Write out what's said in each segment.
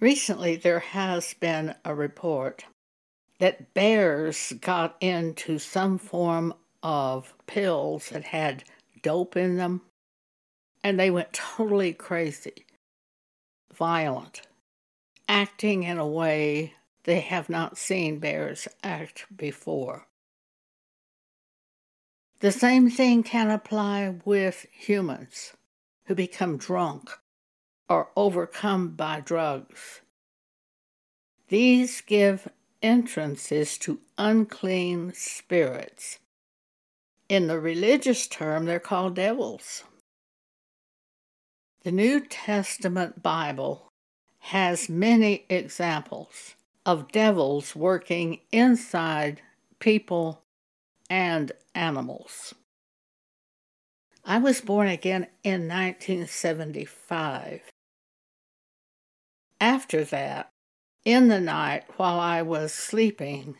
Recently, there has been a report that bears got into some form of pills that had dope in them, and they went totally crazy, violent, acting in a way they have not seen bears act before. The same thing can apply with humans who become drunk or overcome by drugs. These give entrances to unclean spirits. In the religious term, they're called devils. The New Testament Bible has many examples of devils working inside people and animals. I was born again in 1975. After that, in the night while I was sleeping,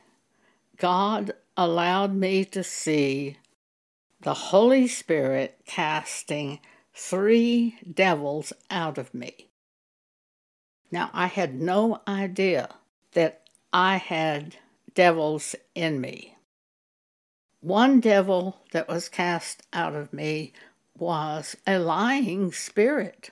God allowed me to see the Holy Spirit casting three devils out of me. Now, I had no idea that I had devils in me. One devil that was cast out of me was a lying spirit.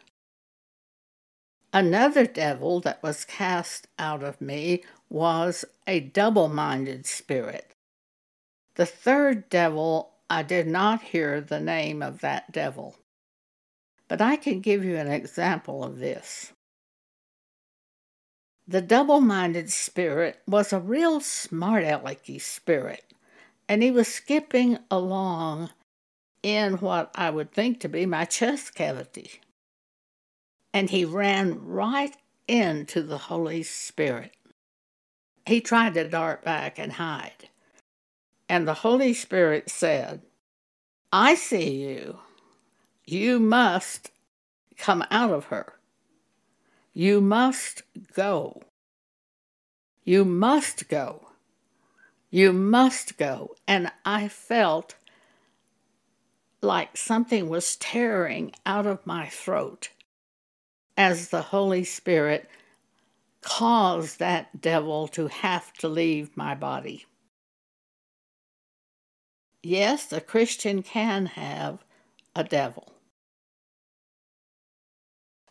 Another devil that was cast out of me was a double minded spirit. The third devil, I did not hear the name of that devil. But I can give you an example of this. The double minded spirit was a real smart alecky spirit, and he was skipping along in what I would think to be my chest cavity and he ran right into the Holy Spirit. He tried to dart back and hide. And the Holy Spirit said, I see you. You must come out of her. You must go. You must go. You must go. And I felt like something was tearing out of my throat as the Holy Spirit caused that devil to have to leave my body. Yes, a Christian can have a devil.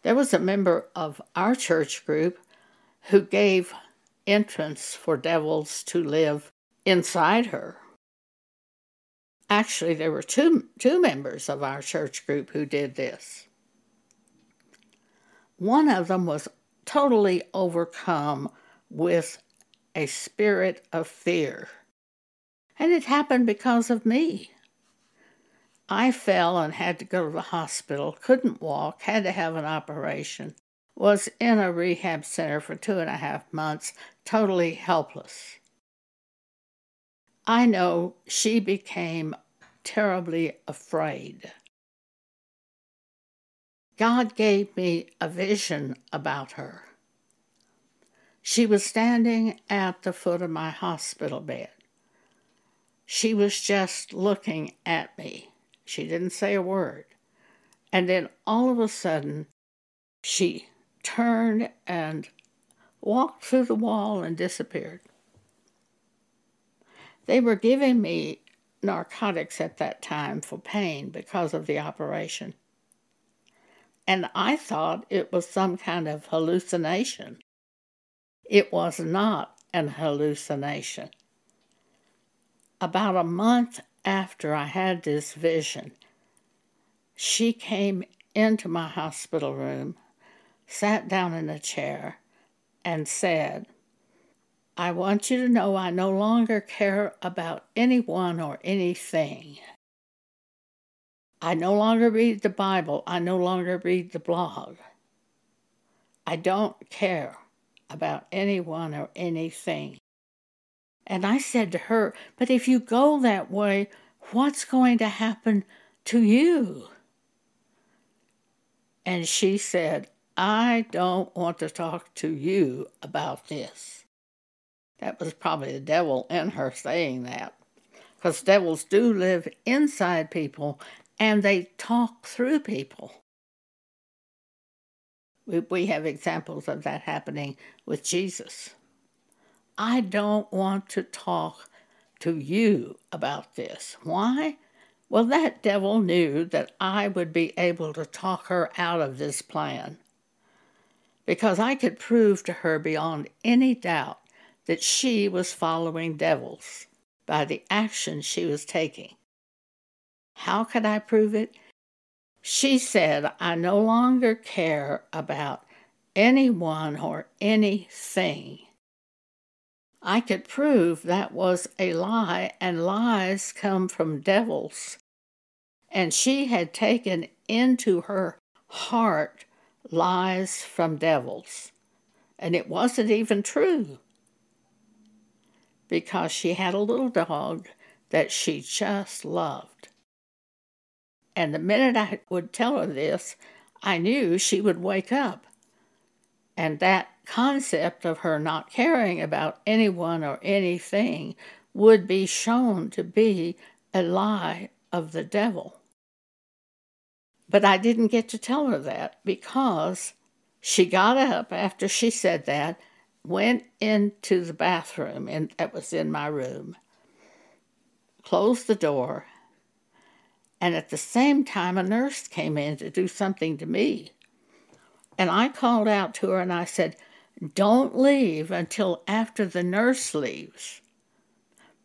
There was a member of our church group who gave entrance for devils to live inside her. Actually, there were two, two members of our church group who did this. One of them was totally overcome with a spirit of fear. And it happened because of me. I fell and had to go to the hospital, couldn't walk, had to have an operation, was in a rehab center for two and a half months, totally helpless. I know she became terribly afraid. God gave me a vision about her. She was standing at the foot of my hospital bed. She was just looking at me. She didn't say a word. And then all of a sudden, she turned and walked through the wall and disappeared. They were giving me narcotics at that time for pain because of the operation and I thought it was some kind of hallucination. It was not an hallucination. About a month after I had this vision, she came into my hospital room, sat down in a chair, and said, I want you to know I no longer care about anyone or anything. I no longer read the Bible. I no longer read the blog. I don't care about anyone or anything. And I said to her, But if you go that way, what's going to happen to you? And she said, I don't want to talk to you about this. That was probably the devil in her saying that. Because devils do live inside people and they talk through people. We have examples of that happening with Jesus. I don't want to talk to you about this. Why? Well, that devil knew that I would be able to talk her out of this plan because I could prove to her beyond any doubt that she was following devils by the action she was taking. How could I prove it? She said, I no longer care about anyone or anything. I could prove that was a lie, and lies come from devils. And she had taken into her heart lies from devils. And it wasn't even true because she had a little dog that she just loved. And the minute I would tell her this, I knew she would wake up. And that concept of her not caring about anyone or anything would be shown to be a lie of the devil. But I didn't get to tell her that because she got up after she said that, went into the bathroom, and that was in my room, closed the door, and at the same time, a nurse came in to do something to me. And I called out to her and I said, Don't leave until after the nurse leaves.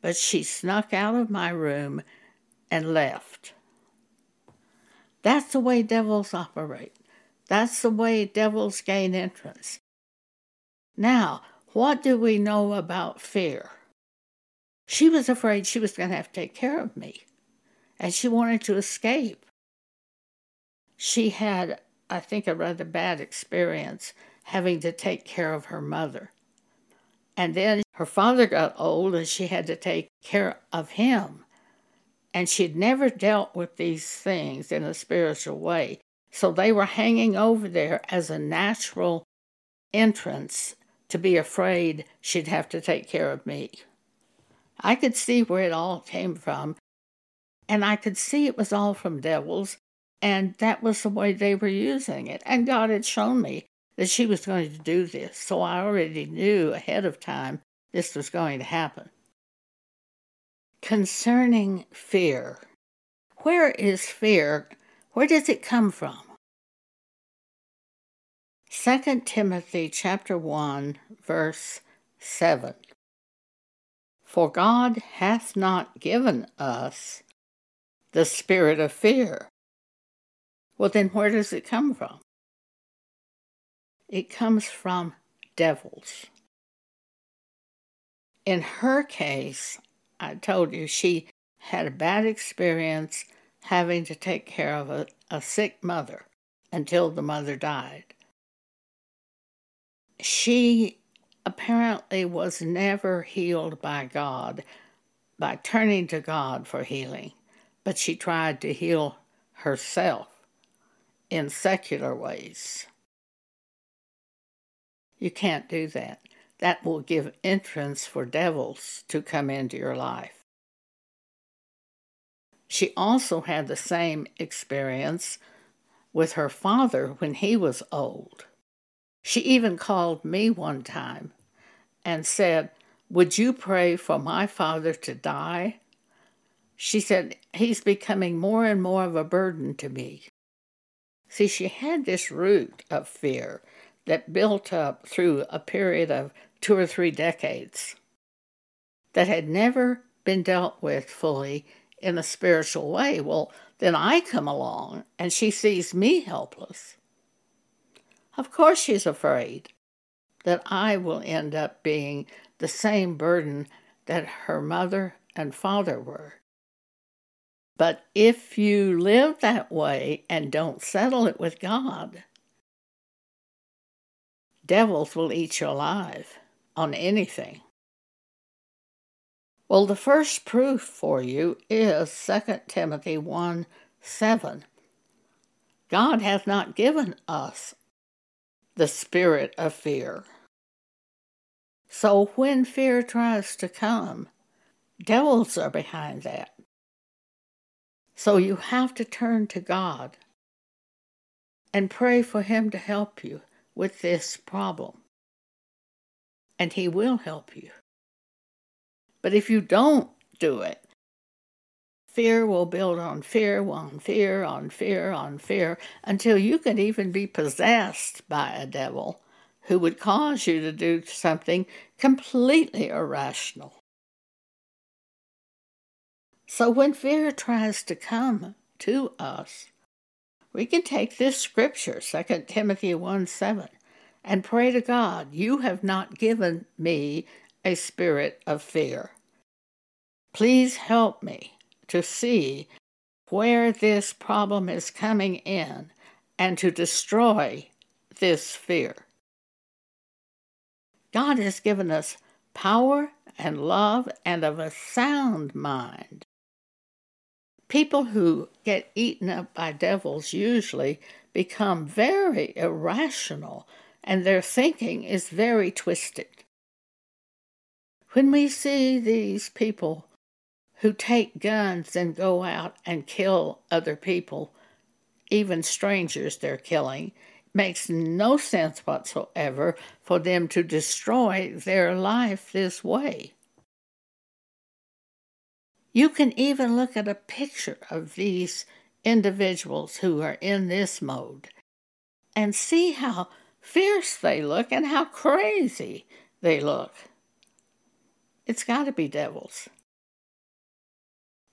But she snuck out of my room and left. That's the way devils operate. That's the way devils gain entrance. Now, what do we know about fear? She was afraid she was going to have to take care of me, and she wanted to escape. She had, I think, a rather bad experience having to take care of her mother. And then her father got old and she had to take care of him. And she'd never dealt with these things in a spiritual way. So they were hanging over there as a natural entrance to be afraid she'd have to take care of me. I could see where it all came from, and I could see it was all from devils, and that was the way they were using it. And God had shown me that she was going to do this, so I already knew ahead of time this was going to happen concerning fear. Where is fear? Where does it come from? 2 Timothy chapter 1 verse 7 For God hath not given us the spirit of fear. Well then where does it come from? It comes from devils. In her case, I told you she had a bad experience having to take care of a, a sick mother until the mother died. She apparently was never healed by God by turning to God for healing, but she tried to heal herself in secular ways. You can't do that that will give entrance for devils to come into your life. She also had the same experience with her father when he was old. She even called me one time and said, Would you pray for my father to die? She said, He's becoming more and more of a burden to me. See, she had this root of fear that built up through a period of two or three decades that had never been dealt with fully in a spiritual way. Well, then I come along and she sees me helpless. Of course, she's afraid that I will end up being the same burden that her mother and father were. But if you live that way and don't settle it with God, devils will eat you alive on anything. Well, the first proof for you is 2 Timothy 1 7. God hath not given us the spirit of fear. So when fear tries to come, devils are behind that. So you have to turn to God and pray for Him to help you with this problem. And He will help you. But if you don't do it, fear will build on fear, on fear, on fear, on fear, until you can even be possessed by a devil who would cause you to do something completely irrational. So when fear tries to come to us, we can take this scripture, 2 Timothy 1 7, and pray to God, You have not given me a spirit of fear. Please help me to see where this problem is coming in and to destroy this fear. God has given us power and love and of a sound mind. People who get eaten up by devils usually become very irrational and their thinking is very twisted. When we see these people who take guns and go out and kill other people, even strangers they're killing, makes no sense whatsoever for them to destroy their life this way. You can even look at a picture of these individuals who are in this mode and see how fierce they look and how crazy they look. It's got to be devils.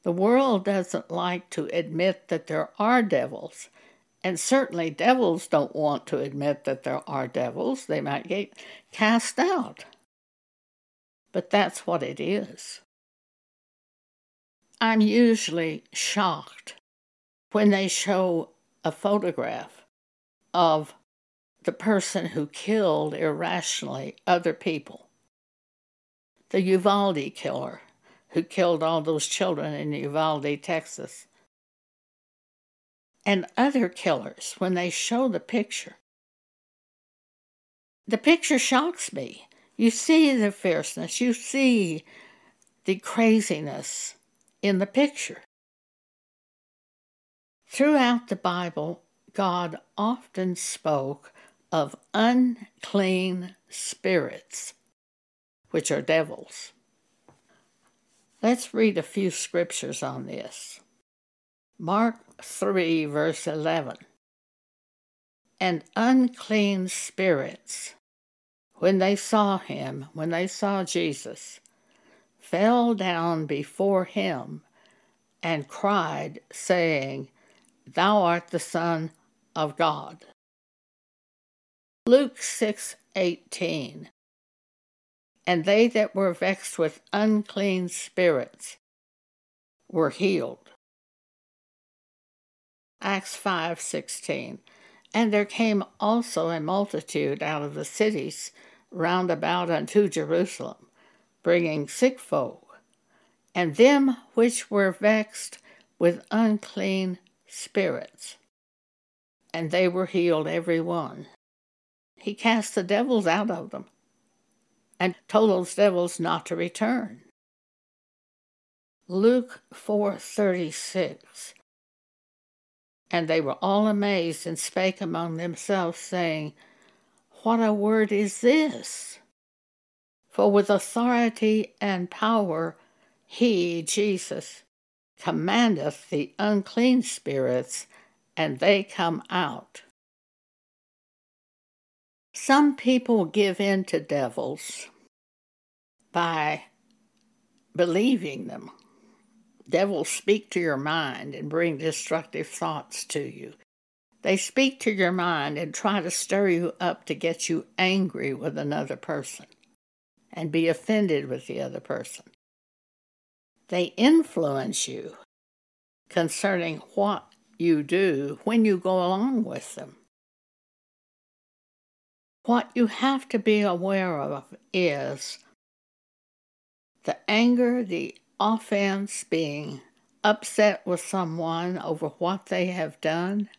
The world doesn't like to admit that there are devils. And certainly, devils don't want to admit that there are devils. They might get cast out. But that's what it is. I'm usually shocked when they show a photograph of the person who killed irrationally other people. The Uvalde killer who killed all those children in Uvalde, Texas. And other killers, when they show the picture, the picture shocks me. You see the fierceness, you see the craziness in the picture. Throughout the Bible, God often spoke of unclean spirits, which are devils. Let's read a few scriptures on this. Mark 3, verse 11. And unclean spirits, when they saw him, when they saw Jesus, fell down before him and cried, saying, Thou art the Son of God. Luke 6 18 and they that were vexed with unclean spirits were healed. Acts 5:16 And there came also a multitude out of the cities round about unto Jerusalem, bringing sick folk, and them which were vexed with unclean spirits. And they were healed every one. He cast the devils out of them and told those devils not to return. Luke 4:36 And they were all amazed and spake among themselves saying, What a word is this? For with authority and power he, Jesus, commandeth the unclean spirits, and they come out. Some people give in to devils by believing them. Devils speak to your mind and bring destructive thoughts to you. They speak to your mind and try to stir you up to get you angry with another person and be offended with the other person. They influence you concerning what you do when you go along with them. What you have to be aware of is the anger, the offense, being upset with someone over what they have done.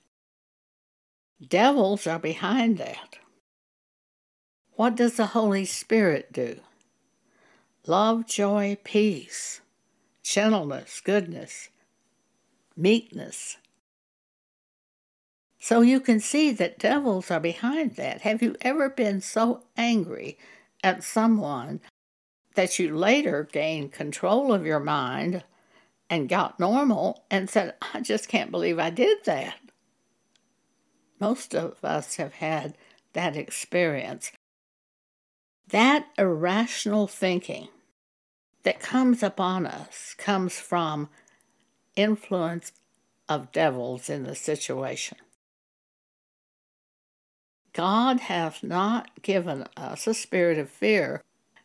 Devils are behind that. What does the Holy Spirit do? Love, joy, peace, gentleness, goodness, meekness, So you can see that devils are behind that. Have you ever been so angry at someone that you later gained control of your mind and got normal and said, I just can't believe I did that? Most of us have had that experience. That irrational thinking that comes upon us comes from influence of devils in the situation. God hath not given us a spirit of fear,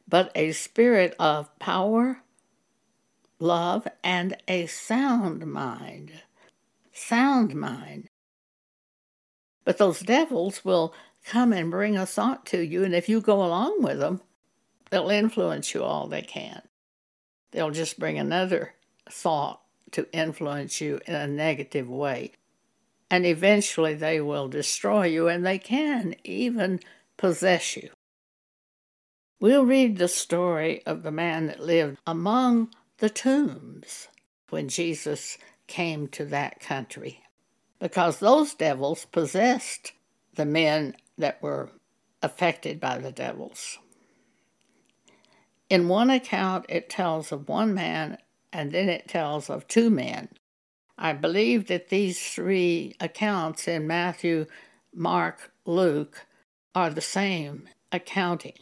but a spirit of power, love, and a sound mind. Sound mind. But those devils will come and bring a thought to you, and if you go along with them, they'll influence you all they can. They'll just bring another thought to influence you in a negative way and eventually they will destroy you, and they can even possess you. We'll read the story of the man that lived among the tombs when Jesus came to that country, because those devils possessed the men that were affected by the devils. In one account, it tells of one man, and then it tells of two men I believe that these three accounts in Matthew, Mark, Luke are the same accounting.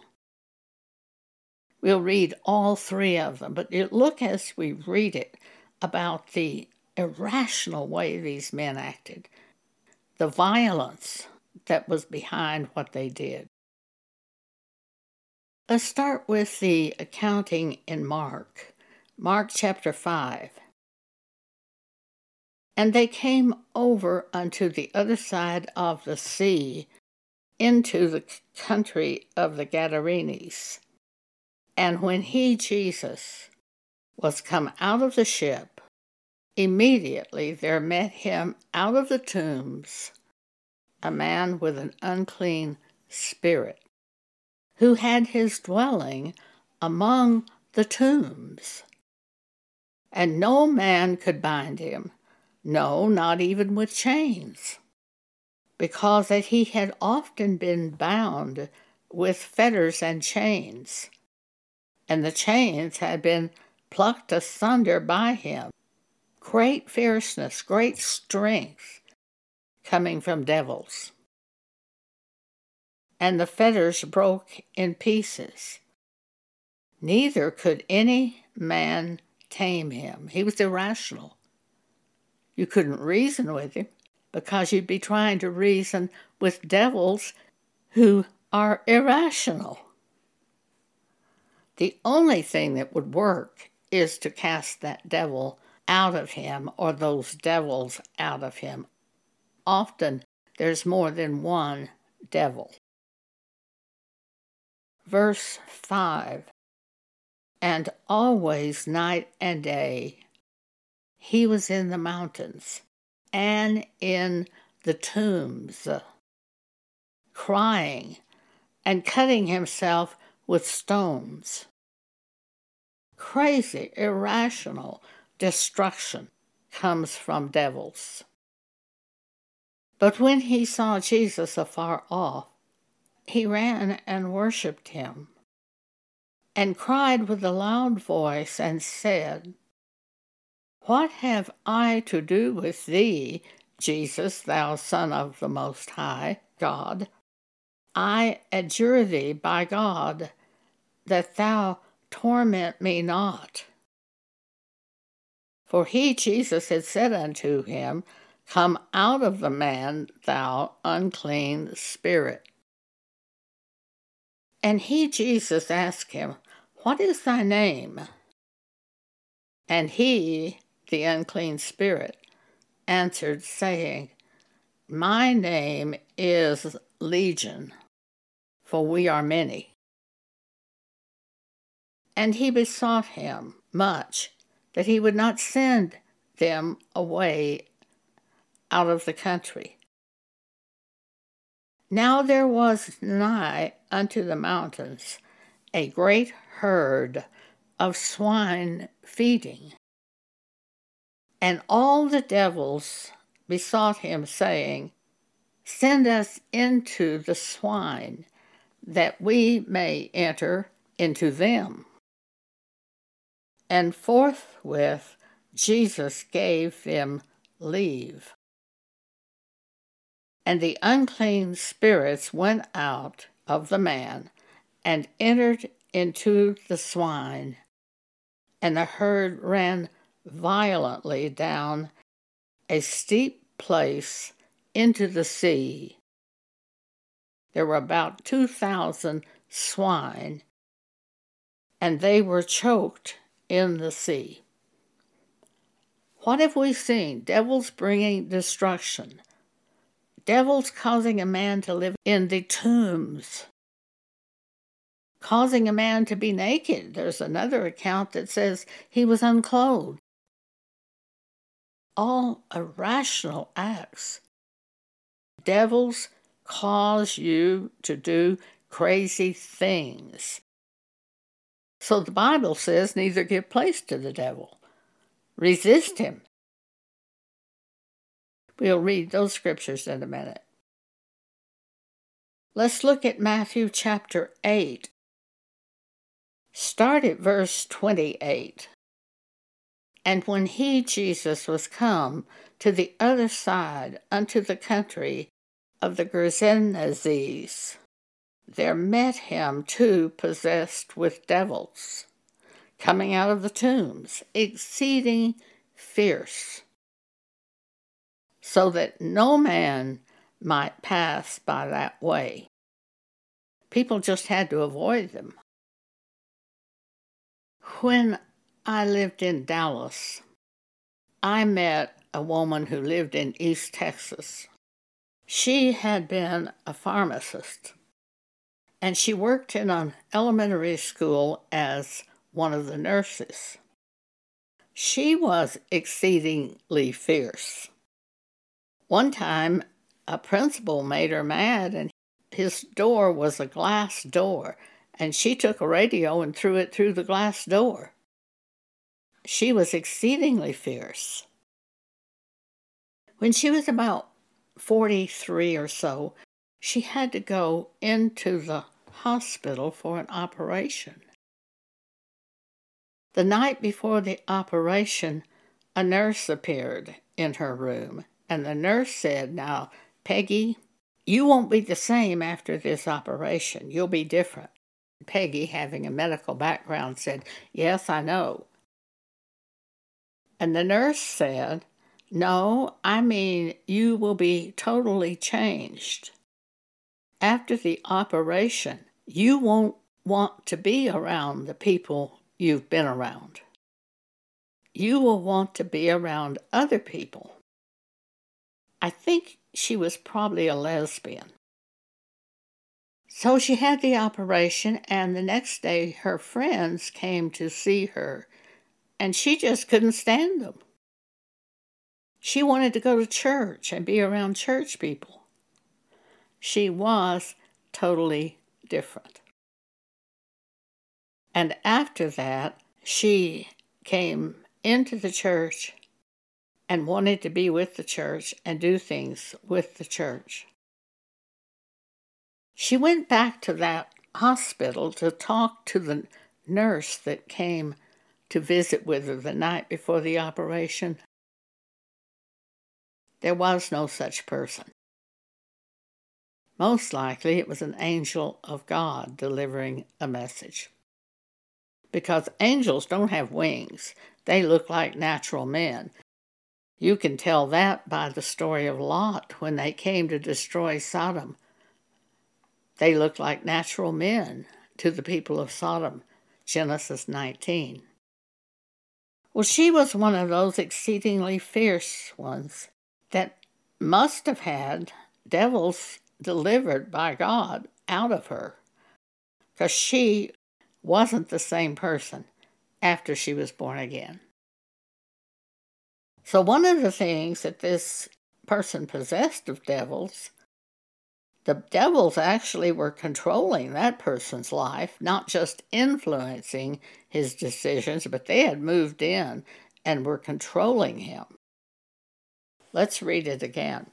We'll read all three of them, but look as we read it about the irrational way these men acted, the violence that was behind what they did. Let's start with the accounting in Mark, Mark chapter 5. And they came over unto the other side of the sea, into the country of the Gadarenes. And when he, Jesus, was come out of the ship, immediately there met him out of the tombs a man with an unclean spirit, who had his dwelling among the tombs. And no man could bind him no, not even with chains, because that he had often been bound with fetters and chains, and the chains had been plucked asunder by him. Great fierceness, great strength coming from devils. And the fetters broke in pieces. Neither could any man tame him. He was irrational. You couldn't reason with him because you'd be trying to reason with devils who are irrational. The only thing that would work is to cast that devil out of him or those devils out of him. Often there's more than one devil. Verse 5 And always night and day he was in the mountains and in the tombs, crying and cutting himself with stones. Crazy, irrational destruction comes from devils. But when he saw Jesus afar off, he ran and worshipped him, and cried with a loud voice and said, what have I to do with thee, Jesus, thou Son of the Most High God? I adjure thee by God that thou torment me not. For he, Jesus, had said unto him, Come out of the man, thou unclean spirit. And he, Jesus, asked him, What is thy name? And he, the unclean spirit, answered, saying, My name is Legion, for we are many. And he besought him much that he would not send them away out of the country. Now there was nigh unto the mountains a great herd of swine feeding. And all the devils besought him, saying, Send us into the swine, that we may enter into them. And forthwith Jesus gave them leave. And the unclean spirits went out of the man and entered into the swine, and the herd ran violently down a steep place into the sea. There were about 2,000 swine, and they were choked in the sea. What have we seen? Devils bringing destruction. Devils causing a man to live in the tombs. Causing a man to be naked. There's another account that says he was unclothed. All irrational acts. Devils cause you to do crazy things. So the Bible says neither give place to the devil. Resist him. We'll read those scriptures in a minute. Let's look at Matthew chapter 8. Start at verse 28. And when he, Jesus, was come to the other side unto the country of the Gergesenes, there met him two possessed with devils coming out of the tombs, exceeding fierce, so that no man might pass by that way. People just had to avoid them. When I lived in Dallas, I met a woman who lived in East Texas. She had been a pharmacist, and she worked in an elementary school as one of the nurses. She was exceedingly fierce. One time, a principal made her mad, and his door was a glass door, and she took a radio and threw it through the glass door. She was exceedingly fierce. When she was about 43 or so, she had to go into the hospital for an operation. The night before the operation, a nurse appeared in her room, and the nurse said, Now, Peggy, you won't be the same after this operation. You'll be different. Peggy, having a medical background, said, Yes, I know. And the nurse said, No, I mean you will be totally changed. After the operation, you won't want to be around the people you've been around. You will want to be around other people. I think she was probably a lesbian. So she had the operation, and the next day her friends came to see her, and she just couldn't stand them. She wanted to go to church and be around church people. She was totally different. And after that, she came into the church and wanted to be with the church and do things with the church. She went back to that hospital to talk to the nurse that came to visit with her the night before the operation. There was no such person. Most likely it was an angel of God delivering a message because angels don't have wings. They look like natural men. You can tell that by the story of Lot when they came to destroy Sodom. They looked like natural men to the people of Sodom. Genesis 19. Well, she was one of those exceedingly fierce ones that must have had devils delivered by God out of her because she wasn't the same person after she was born again. So, one of the things that this person possessed of devils, the devils actually were controlling that person's life, not just influencing his decisions, but they had moved in and were controlling him. Let's read it again.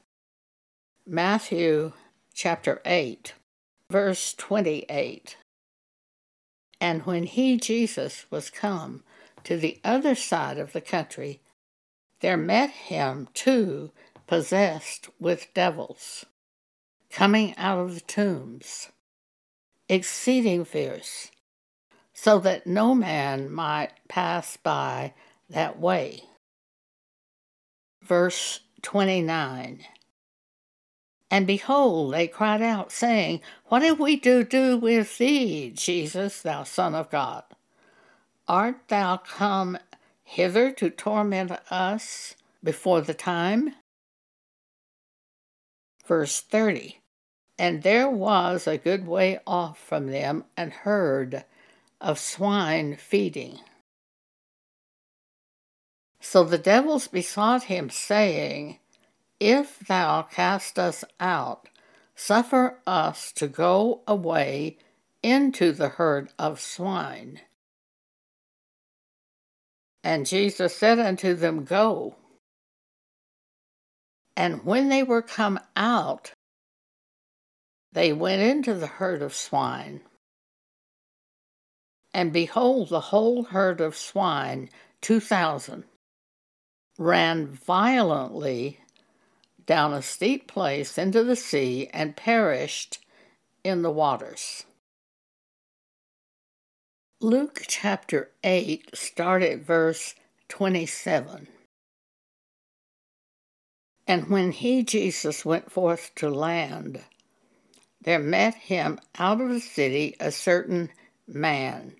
Matthew chapter 8, verse 28. And when he, Jesus, was come to the other side of the country, there met him two possessed with devils, coming out of the tombs, exceeding fierce, so that no man might pass by that way. Verse 29 And behold, they cried out, saying, What have we to do with thee, Jesus, thou Son of God? Art thou come hither to torment us before the time? Verse 30 And there was a good way off from them an herd of swine feeding. So the devils besought him, saying, If thou cast us out, suffer us to go away into the herd of swine. And Jesus said unto them, Go. And when they were come out, they went into the herd of swine. And behold, the whole herd of swine, two thousand, ran violently down a steep place into the sea and perished in the waters. Luke chapter 8, start at verse 27. And when he, Jesus, went forth to land, there met him out of the city a certain man,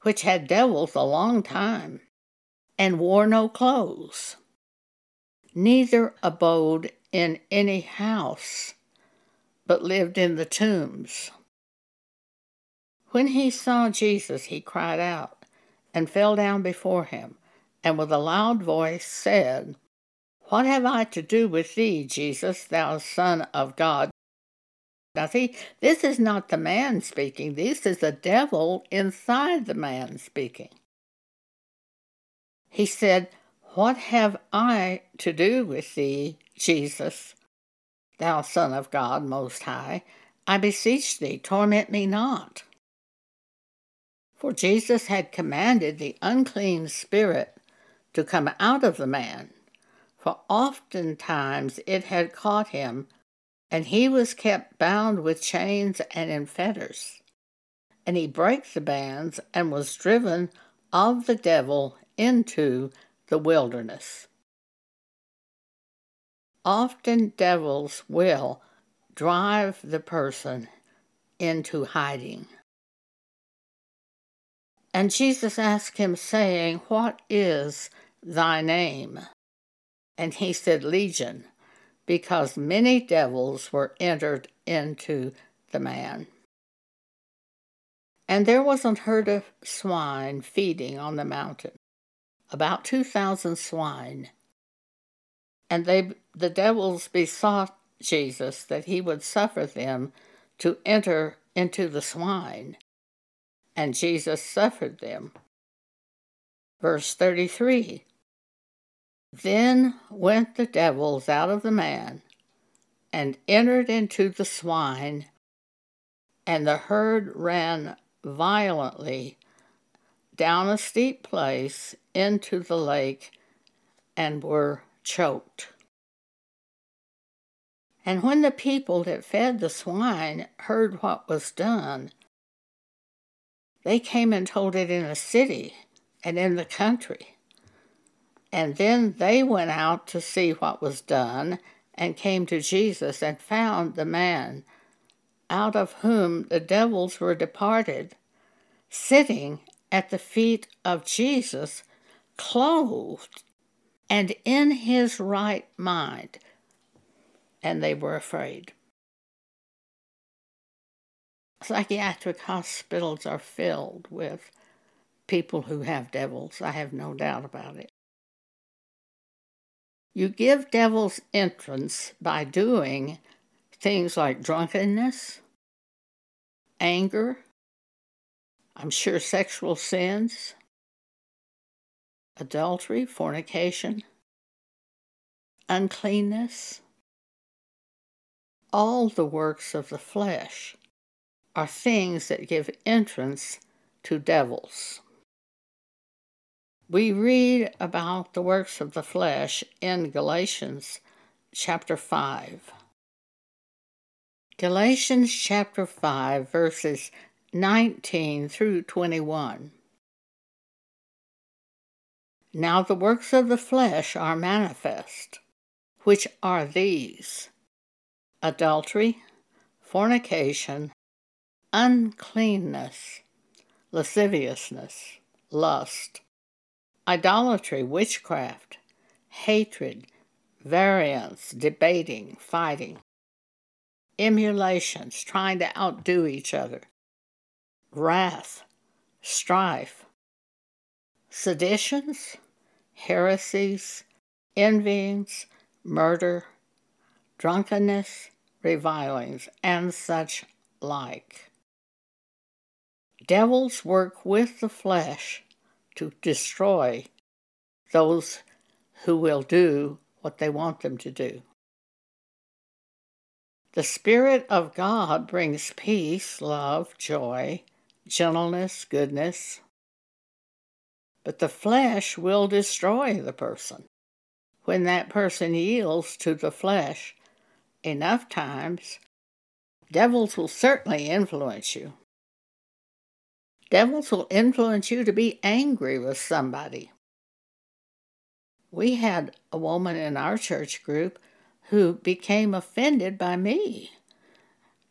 which had devils a long time, and wore no clothes, neither abode in any house, but lived in the tombs. When he saw Jesus, he cried out and fell down before him, and with a loud voice said, What have I to do with thee, Jesus, thou Son of God? Now, see, this is not the man speaking, this is the devil inside the man speaking. He said, What have I to do with thee, Jesus, thou Son of God Most High? I beseech thee, torment me not. For Jesus had commanded the unclean spirit to come out of the man, for oftentimes it had caught him, and he was kept bound with chains and in fetters. And he brake the bands and was driven of the devil into the wilderness. Often devils will drive the person into hiding. And Jesus asked him, saying, What is thy name? And he said, Legion, because many devils were entered into the man. And there was an herd of swine feeding on the mountain, about two thousand swine. And they, the devils besought Jesus that he would suffer them to enter into the swine and Jesus suffered them. Verse 33 Then went the devils out of the man and entered into the swine, and the herd ran violently down a steep place into the lake and were choked. And when the people that fed the swine heard what was done, they came and told it in the city and in the country. And then they went out to see what was done and came to Jesus and found the man out of whom the devils were departed, sitting at the feet of Jesus, clothed and in his right mind. And they were afraid. Psychiatric hospitals are filled with people who have devils. I have no doubt about it. You give devils entrance by doing things like drunkenness, anger, I'm sure sexual sins, adultery, fornication, uncleanness, all the works of the flesh are things that give entrance to devils. We read about the works of the flesh in Galatians chapter 5. Galatians chapter 5, verses 19 through 21. Now the works of the flesh are manifest, which are these adultery, fornication, uncleanness, lasciviousness, lust, idolatry, witchcraft, hatred, variance, debating, fighting, emulations, trying to outdo each other, wrath, strife, seditions, heresies, envyings, murder, drunkenness, revilings, and such like. Devils work with the flesh to destroy those who will do what they want them to do. The Spirit of God brings peace, love, joy, gentleness, goodness. But the flesh will destroy the person. When that person yields to the flesh enough times, devils will certainly influence you. Devils will influence you to be angry with somebody. We had a woman in our church group who became offended by me.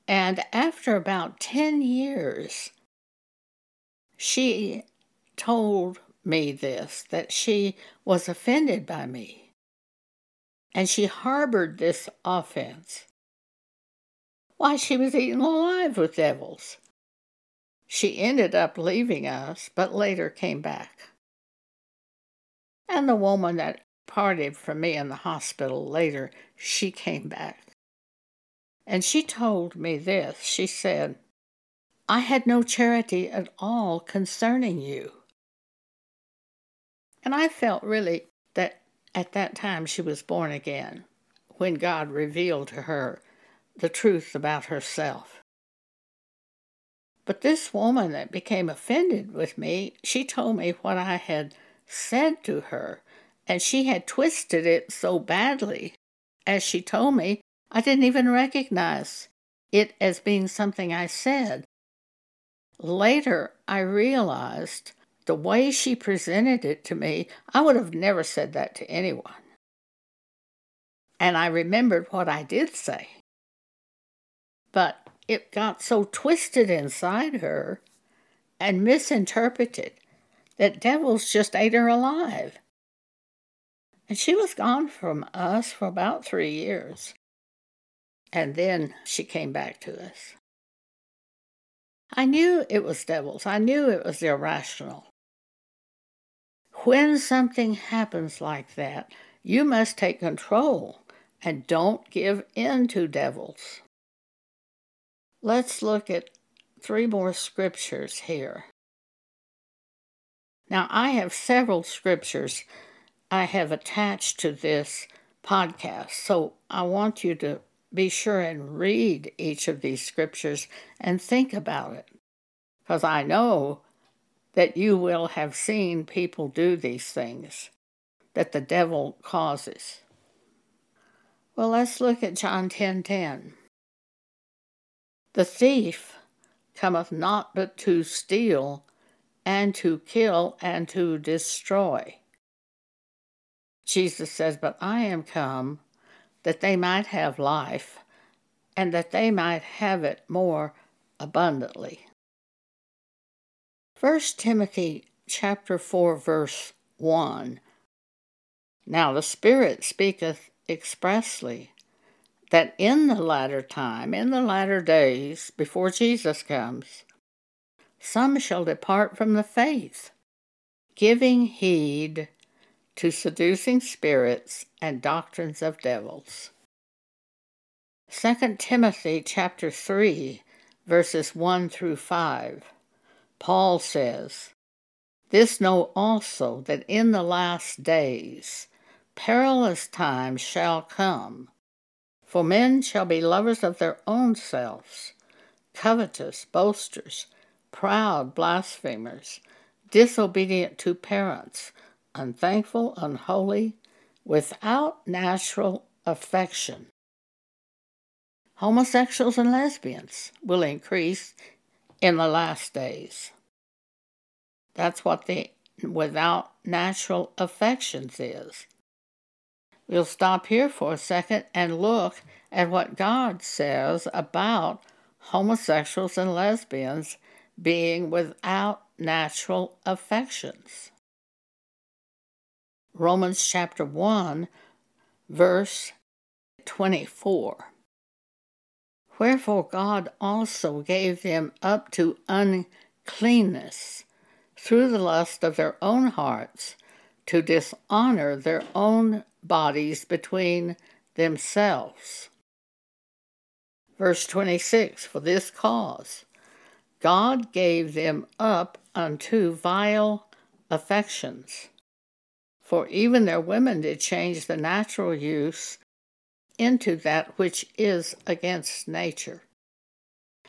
And after about 10 years, she told me this that she was offended by me. And she harbored this offense. Why, she was eaten alive with devils. She ended up leaving us, but later came back. And the woman that parted from me in the hospital later, she came back. And she told me this. She said, I had no charity at all concerning you. And I felt really that at that time she was born again, when God revealed to her the truth about herself. But this woman that became offended with me, she told me what I had said to her, and she had twisted it so badly, as she told me, I didn't even recognize it as being something I said. Later, I realized the way she presented it to me, I would have never said that to anyone. And I remembered what I did say. But it got so twisted inside her and misinterpreted that devils just ate her alive. And she was gone from us for about three years. And then she came back to us. I knew it was devils. I knew it was irrational. When something happens like that, you must take control and don't give in to devils. Let's look at three more scriptures here. Now, I have several scriptures I have attached to this podcast, so I want you to be sure and read each of these scriptures and think about it. Because I know that you will have seen people do these things that the devil causes. Well, let's look at John 10:10. 10, 10. The thief cometh not but to steal, and to kill, and to destroy. Jesus says, But I am come that they might have life, and that they might have it more abundantly. 1 Timothy chapter 4 verse 1 Now the Spirit speaketh expressly that in the latter time, in the latter days, before Jesus comes, some shall depart from the faith, giving heed to seducing spirits and doctrines of devils. 2 Timothy chapter 3 verses 1 through 5. Paul says, This know also that in the last days perilous times shall come For men shall be lovers of their own selves, covetous, boasters, proud, blasphemers, disobedient to parents, unthankful, unholy, without natural affection. Homosexuals and lesbians will increase in the last days. That's what the without natural affections is. We'll stop here for a second and look at what God says about homosexuals and lesbians being without natural affections. Romans chapter 1, verse 24. Wherefore God also gave them up to uncleanness through the lust of their own hearts to dishonor their own bodies between themselves. Verse 26 For this cause God gave them up unto vile affections. For even their women did change the natural use into that which is against nature.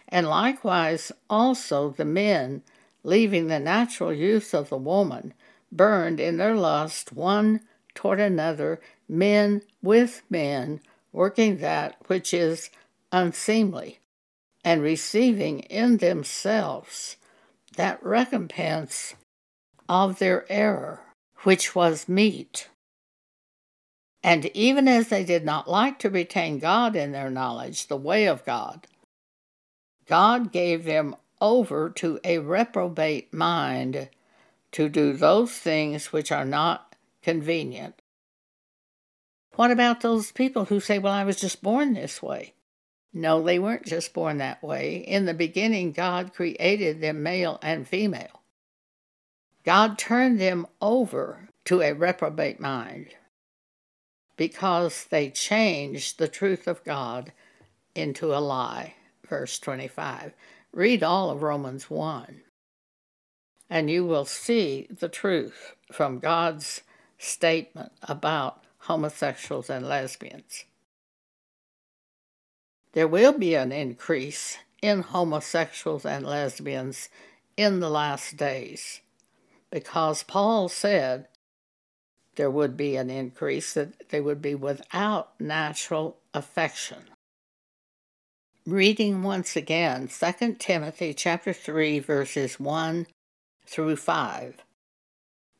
And likewise also the men, leaving the natural use of the woman, burned in their lust one toward another, men with men, working that which is unseemly, and receiving in themselves that recompense of their error, which was meet. And even as they did not like to retain God in their knowledge, the way of God, God gave them over to a reprobate mind to do those things which are not convenient. What about those people who say, Well, I was just born this way? No, they weren't just born that way. In the beginning, God created them male and female. God turned them over to a reprobate mind because they changed the truth of God into a lie. Verse 25. Read all of Romans 1, and you will see the truth from God's statement about homosexuals and lesbians. There will be an increase in homosexuals and lesbians in the last days because Paul said there would be an increase, that they would be without natural affection. Reading once again 2 Timothy chapter 3 verses 1 through 5.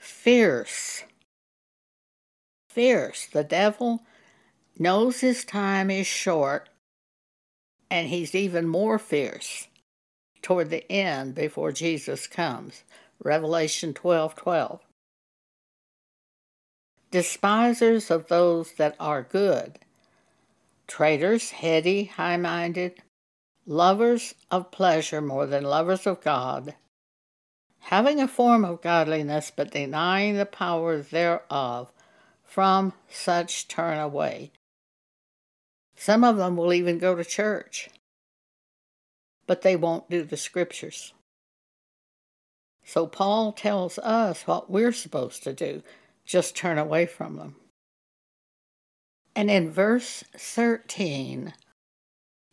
fierce. Fierce. The devil knows his time is short, and he's even more fierce toward the end before Jesus comes. Revelation 12 12. Despisers of those that are good, traitors, heady, high minded, lovers of pleasure more than lovers of God, having a form of godliness but denying the power thereof, from such turn away. Some of them will even go to church, but they won't do the scriptures. So Paul tells us what we're supposed to do just turn away from them. And in verse 13,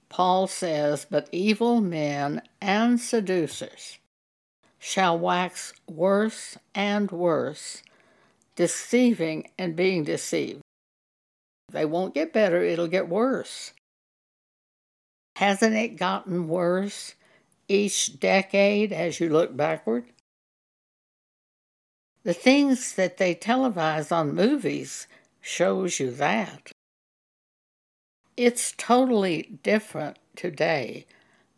Paul says, But evil men and seducers shall wax worse and worse, deceiving and being deceived. They won't get better, it'll get worse. Hasn't it gotten worse each decade as you look backward? The things that they televise on movies shows you that. It's totally different today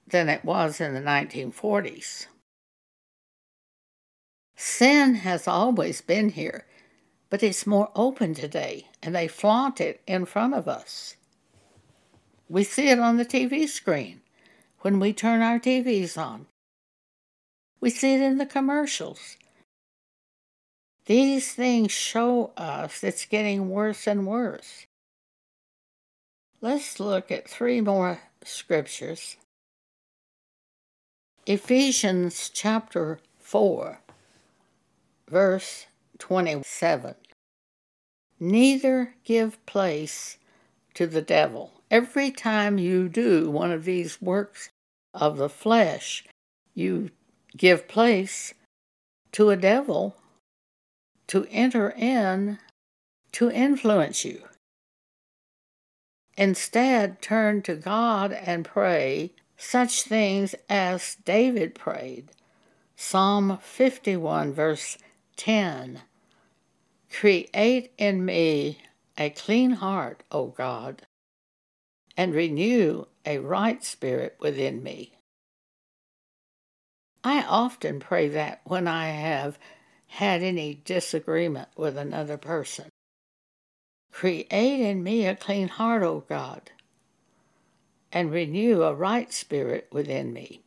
than it was in the 1940s. Sin has always been here, but it's more open today, and they flaunt it in front of us. We see it on the TV screen when we turn our TVs on. We see it in the commercials. These things show us it's getting worse and worse. Let's look at three more scriptures. Ephesians chapter 4, verse 27. Neither give place to the devil. Every time you do one of these works of the flesh, you give place to a devil to enter in to influence you. Instead, turn to God and pray such things as David prayed. Psalm 51, verse 10 Create in me a clean heart, O God, and renew a right spirit within me. I often pray that when I have had any disagreement with another person. Create in me a clean heart, O God, and renew a right spirit within me.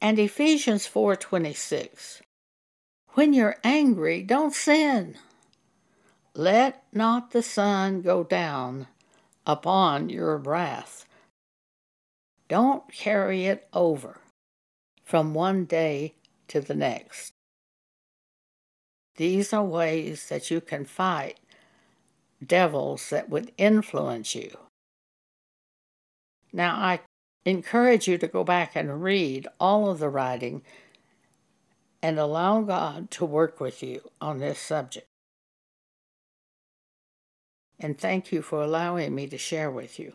And Ephesians 4:26 When you're angry, don't sin. Let not the sun go down upon your wrath. Don't carry it over from one day to the next. These are ways that you can fight devils that would influence you. Now, I encourage you to go back and read all of the writing and allow God to work with you on this subject. And thank you for allowing me to share with you.